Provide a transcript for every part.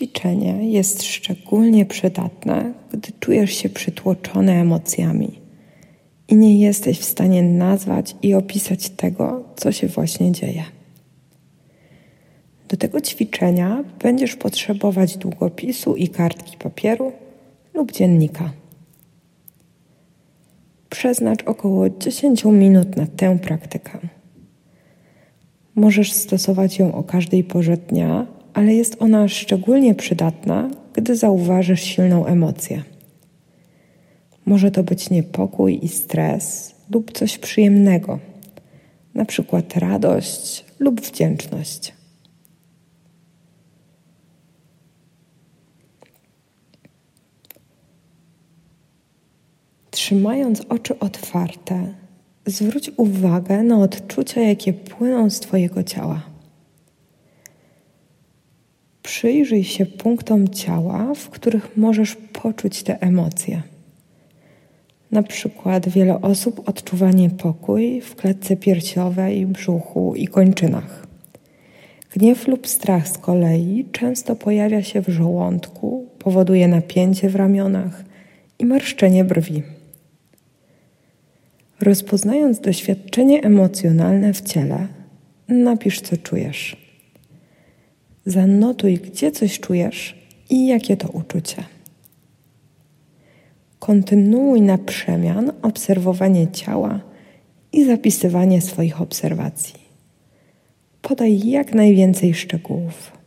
ćwiczenie jest szczególnie przydatne, gdy czujesz się przytłoczony emocjami i nie jesteś w stanie nazwać i opisać tego, co się właśnie dzieje. Do tego ćwiczenia będziesz potrzebować długopisu i kartki papieru lub dziennika. Przeznacz około 10 minut na tę praktykę. Możesz stosować ją o każdej porze dnia, ale jest ona szczególnie przydatna, gdy zauważysz silną emocję. Może to być niepokój i stres lub coś przyjemnego, na przykład radość lub wdzięczność. Trzymając oczy otwarte, zwróć uwagę na odczucia, jakie płyną z Twojego ciała. Przyjrzyj się punktom ciała, w których możesz poczuć te emocje. Na przykład wiele osób odczuwa niepokój w klatce piersiowej, brzuchu i kończynach. Gniew lub strach z kolei często pojawia się w żołądku, powoduje napięcie w ramionach i marszczenie brwi. Rozpoznając doświadczenie emocjonalne w ciele, napisz, co czujesz. Zanotuj, gdzie coś czujesz i jakie to uczucie. Kontynuuj na przemian obserwowanie ciała i zapisywanie swoich obserwacji. Podaj jak najwięcej szczegółów.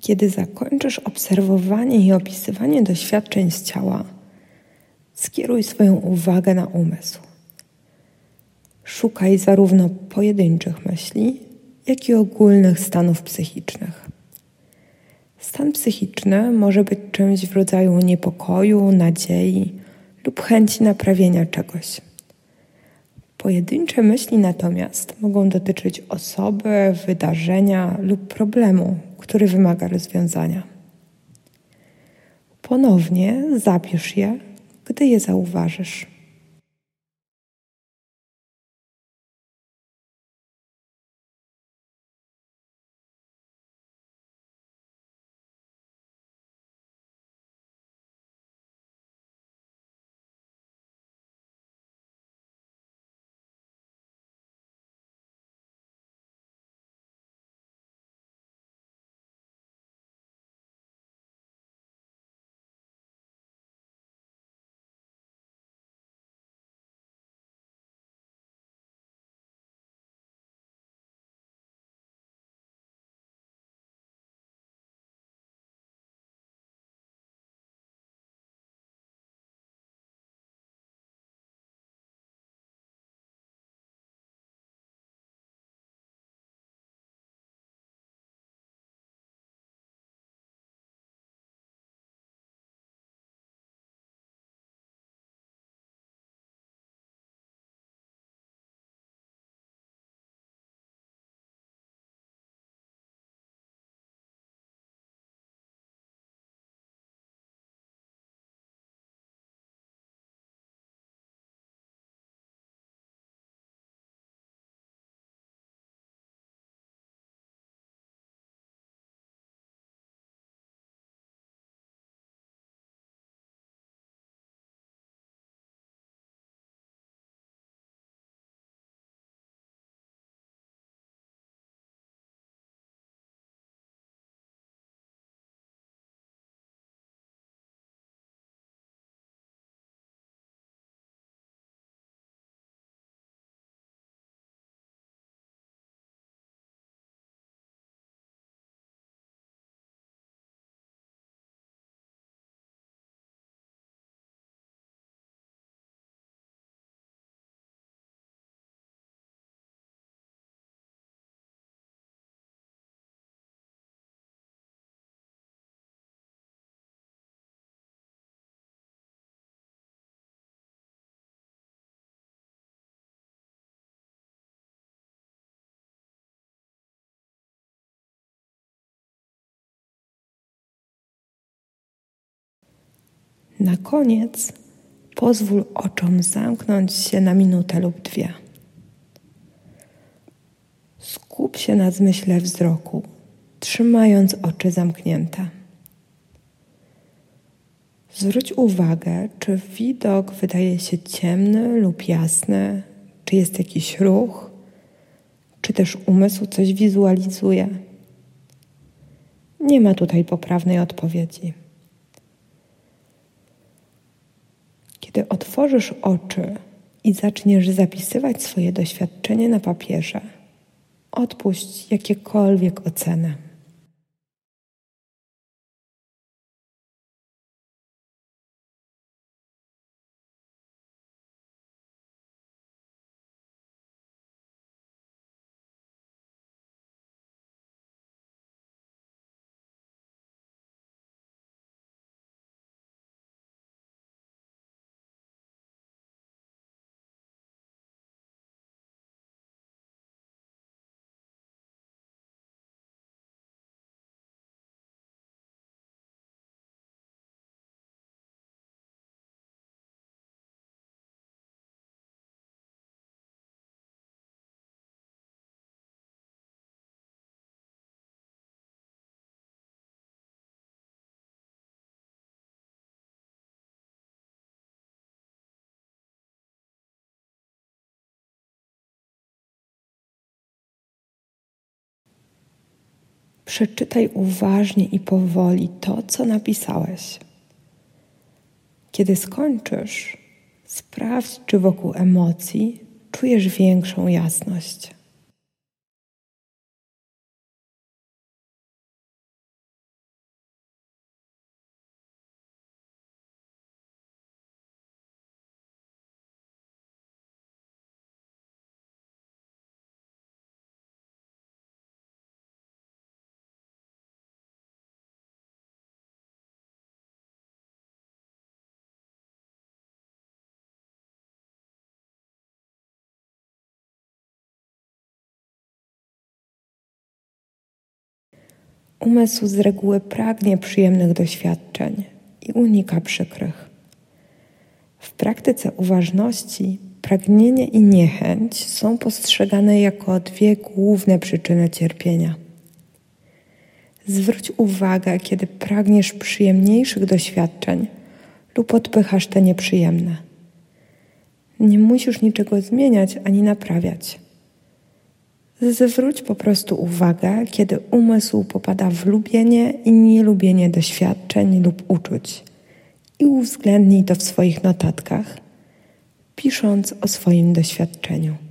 Kiedy zakończysz obserwowanie i opisywanie doświadczeń z ciała, skieruj swoją uwagę na umysł. Szukaj zarówno pojedynczych myśli, jak i ogólnych stanów psychicznych. Stan psychiczny może być czymś w rodzaju niepokoju, nadziei lub chęci naprawienia czegoś. Pojedyncze myśli natomiast mogą dotyczyć osoby, wydarzenia lub problemu, który wymaga rozwiązania. Ponownie zapisz je, gdy je zauważysz. Na koniec pozwól oczom zamknąć się na minutę lub dwie. Skup się na zmyśle wzroku, trzymając oczy zamknięte. Zwróć uwagę, czy widok wydaje się ciemny lub jasny, czy jest jakiś ruch, czy też umysł coś wizualizuje. Nie ma tutaj poprawnej odpowiedzi. Kiedy otworzysz oczy i zaczniesz zapisywać swoje doświadczenie na papierze, odpuść jakiekolwiek oceny. Przeczytaj uważnie i powoli to, co napisałeś. Kiedy skończysz, sprawdź, czy wokół emocji czujesz większą jasność. Umysł z reguły pragnie przyjemnych doświadczeń i unika przykrych. W praktyce uważności pragnienie i niechęć są postrzegane jako dwie główne przyczyny cierpienia. Zwróć uwagę, kiedy pragniesz przyjemniejszych doświadczeń lub odpychasz te nieprzyjemne. Nie musisz niczego zmieniać ani naprawiać. Zwróć po prostu uwagę, kiedy umysł popada w lubienie i nielubienie doświadczeń lub uczuć i uwzględnij to w swoich notatkach, pisząc o swoim doświadczeniu.